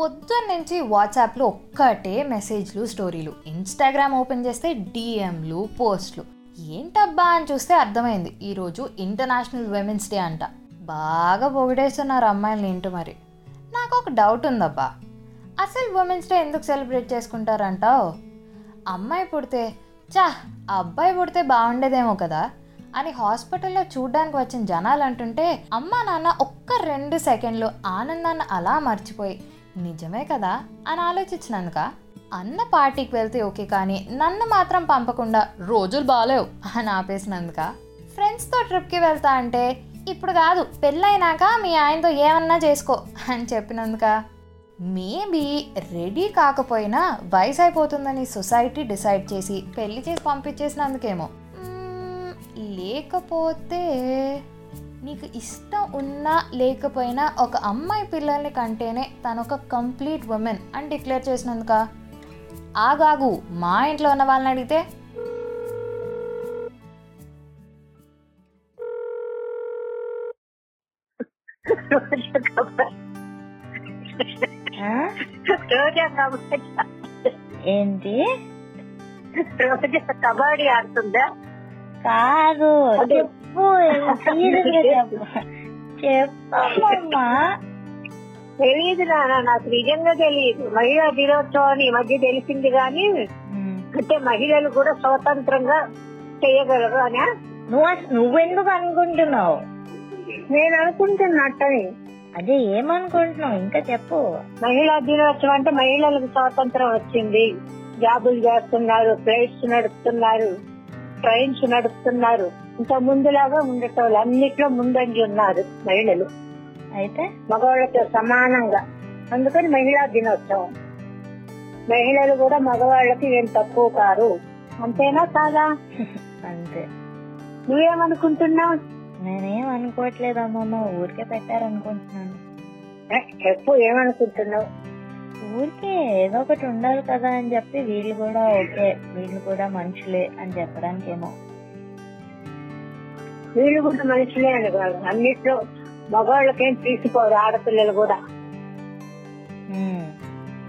పొద్దున్న నుంచి వాట్సాప్లో ఒక్కటే మెసేజ్లు స్టోరీలు. ఇన్స్టాగ్రామ్ ఓపెన్ చేస్తే డిఎంలు పోస్ట్లు. ఏంటబ్బా అని చూస్తే అర్థమైంది. ఈరోజు ఇంటర్నేషనల్ విమెన్స్ డే అంట. బాగా పొగిడేస్తున్నారు అమ్మాయిలు ఏంటో మరి? నాకు ఒక డౌట్ ఉందబ్బా. అసలు ఉమెన్స్ డే ఎందుకు సెలబ్రేట్ చేసుకుంటారంటావు అమ్మాయి పుడితే చా అబ్బాయి పుడితే బాగుండేదేమో కదా అని హాస్పిటల్లో చూడ్డానికి వచ్చిన జనాలు అంటుంటే అమ్మ నాన్న ఒక్క రెండు సెకండ్లు ఆనందాన్ని అలా మర్చిపోయి నిజమే కదా? అని ఆలోచించినందుక అన్న పార్టీకి వెళ్తే ఓకే కానీ నన్ను మాత్రం పంపకుండా రోజులు బాగాలేవు అని ఆపేసినందుక ఫ్రెండ్స్తో ట్రిప్కి వెళ్తా అంటే ఇప్పుడు కాదు పెళ్ళైనాక మీ ఆయనతో ఏమన్నా చేసుకో అని చెప్పినందుక మేబీ రెడీ కాకపోయినా వయసు అయిపోతుందని సొసైటీ డిసైడ్ చేసి పెళ్ళి చేసి పంపించేసినందుకేమో. లేకపోతే నీకు ఇష్టం ఉన్నా లేకపోయినా ఒక అమ్మాయి పిల్లల్ని కంటేనే తను ఒక కంప్లీట్ ఉమెన్ అని డిక్లేర్ చేసినందుక? ఆగాగు మా ఇంట్లో ఉన్న వాళ్ళని అడిగితే? ఏంటి? రోజా కబడ్డీ ఆడుతుందా? కాదు. చెప్పు చెప్పమ్మా. తెలియదు నాన్న నాకు నిజంగా తెలియదు మహిళా దినోత్సవం ఈ మధ్య తెలిసింది కానీ అంటే మహిళలు కూడా స్వతంత్రంగా చేయగలరు అని నువ్వు నువ్వెందుకు అనుకుంటున్నావు? నేను అనుకుంటున్నట్టని అదే ఏమనుకుంటున్నావు? ఇంకా చెప్పు. మహిళా దినోత్సవం అంటే మహిళలకు స్వాతంత్రం వచ్చింది. జాబులు చేస్తున్నారు ఫ్లైట్స్ నడుపుతున్నారు. ట్రైన్స్ నడుపుతున్నారు. ఇంత ముందులాగా ఉండటం అన్నిట్లో ముందంజి ఉన్నారు మహిళలు. అయితే? మగవాళ్ళతో సమానంగా. అందుకని మహిళా దినోత్సవం. మహిళలు కూడా మగవాళ్ళకి ఏం తక్కువ కారు. అంతేనా కాదా? అంతే. నువ్వేమనుకుంటున్నావు? నేనేం అనుకోవట్లేదు అమ్మమ్మ. ఊరికే పెట్టారనుకుంటున్నాను. చెప్పు ఏమనుకుంటున్నావు? ఊరికే ఏదో ఒకటి ఉండాలి కదా అని చెప్పి వీళ్ళు కూడా ఓకే వీళ్ళు కూడా మనుషులే అని చెప్పడానికేమో. వీళ్ళు కూడా మనుషులే అని కాదు అన్నిట్లో మగవాళ్ళకేం తీసుకోరు ఆడపిల్లలు కూడా.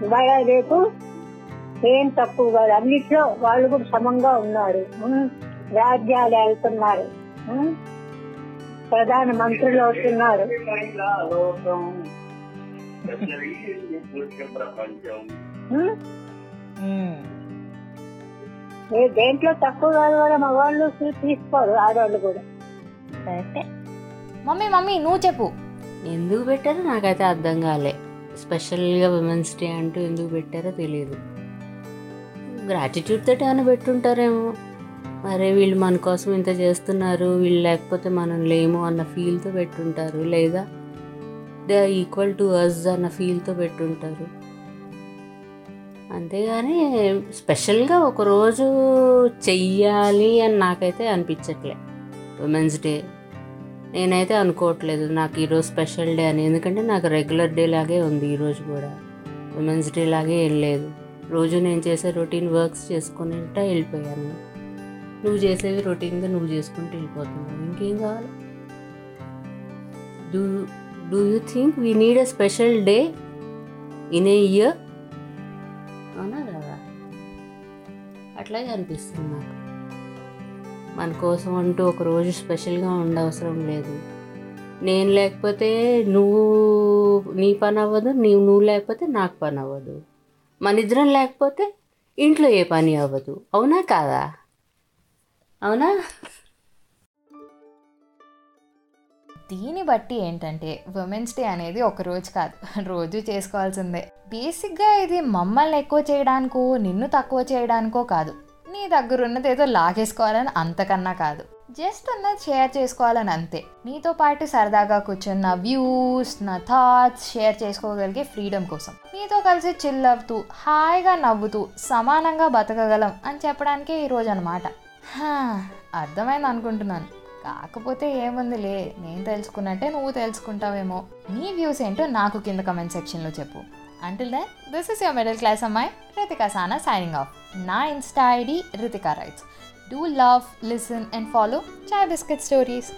ఇవాళ రేపు ఏం తక్కువ కాదు అన్నిట్లో వాళ్ళు కూడా సమంగా ఉన్నారు? రాజ్యాలు వెళ్తున్నారు? ప్రధాన మంత్రులు అవుతున్నారు. ఏ దేంట్లో తక్కువ కాదు కూడా మగవాళ్ళు తీసుకోరు ఆడవాళ్ళు కూడా. కరెక్టే. మమ్మీ మమ్మీ నువ్వు చెప్పు. ఎందుకు పెట్టారో నాకైతే అర్థం కాలే. స్పెషల్గా ఉమెన్స్ డే అంటూ ఎందుకు పెట్టారో తెలియదు గ్రాటిట్యూడ్ తోటి ఏమైనా పెట్టుంటారేమో. అరే వీళ్ళు మన కోసం ఇంత చేస్తున్నారు వీళ్ళు లేకపోతే మనం లేము అన్న ఫీల్తో పెట్టుంటారు లేదా? They are equal to us అన్న ఫీల్తో పెట్టుంటారు. అంతేగాని స్పెషల్గా ఒకరోజు చెయ్యాలి అని నాకైతే అనిపించట్లే. ఉమెన్స్ డే నేనైతే అనుకోవట్లేదు నాకు ఈరోజు స్పెషల్ డే అని. ఎందుకంటే నాకు రెగ్యులర్ డే లాగే ఉంది ఈరోజు కూడా. ఉమెన్స్ డే లాగే ఏం లేదు. రోజు నేను చేసే రొటీన్ వర్క్స్ చేసుకుంటా వెళ్ళిపోయాను. నువ్వు చేసేవి రొటీన్గా నువ్వు చేసుకుంటూ వెళ్ళిపోతున్నావు. ఇంకేం కావాలి? Do do you think we need a special day in a year అవునా కదా? అట్లాగే అనిపిస్తుంది నాకు. మన కోసం అంటూ ఒక రోజు స్పెషల్గా ఉండవసరం లేదు. నేను లేకపోతే నువ్వు నీ పని అవ్వదు నీవు నువ్వు లేకపోతే నాకు పని అవ్వదు. మన ఇద్దరం లేకపోతే ఇంట్లో ఏ పని అవ్వదు. అవునా కాదా? అవునా? దీన్ని బట్టి ఏంటంటే ఉమెన్స్ డే అనేది ఒక రోజు కాదు రోజు చేసుకోవాల్సిందే. బేసిక్గా ఇది మమ్మల్ని ఎక్కువ చేయడానికో నిన్ను తక్కువ చేయడానికో కాదు. నీ దగ్గర ఉన్నది ఏదో లాగేసుకోవాలని అంతకన్నా కాదు. జస్ట్ ఉన్నది షేర్ చేసుకోవాలని అంతే. నీతో పాటు సరదాగా కూర్చున్న వ్యూస్ నా థాట్స్ షేర్ చేసుకోగలిగే ఫ్రీడమ్ కోసం. నీతో కలిసి చిల్ అవుతూ హాయిగా నవ్వుతూ సమానంగా బతకగలం అని చెప్పడానికే ఈరోజు అనమాట అర్థమైంది అనుకుంటున్నాను కాకపోతే ఏముందిలే నేను తెలుసుకున్నట్టే నువ్వు తెలుసుకుంటావేమో. నీ వ్యూస్ ఏంటో నాకు కింద కమెంట్ సెక్షన్లో చెప్పు. Until then this is your middle class అమ్మాయి రితికా సానా సైనింగ్ ఆఫ్ నా insta ID Ritika writes do love listen and follow chai biscuit stories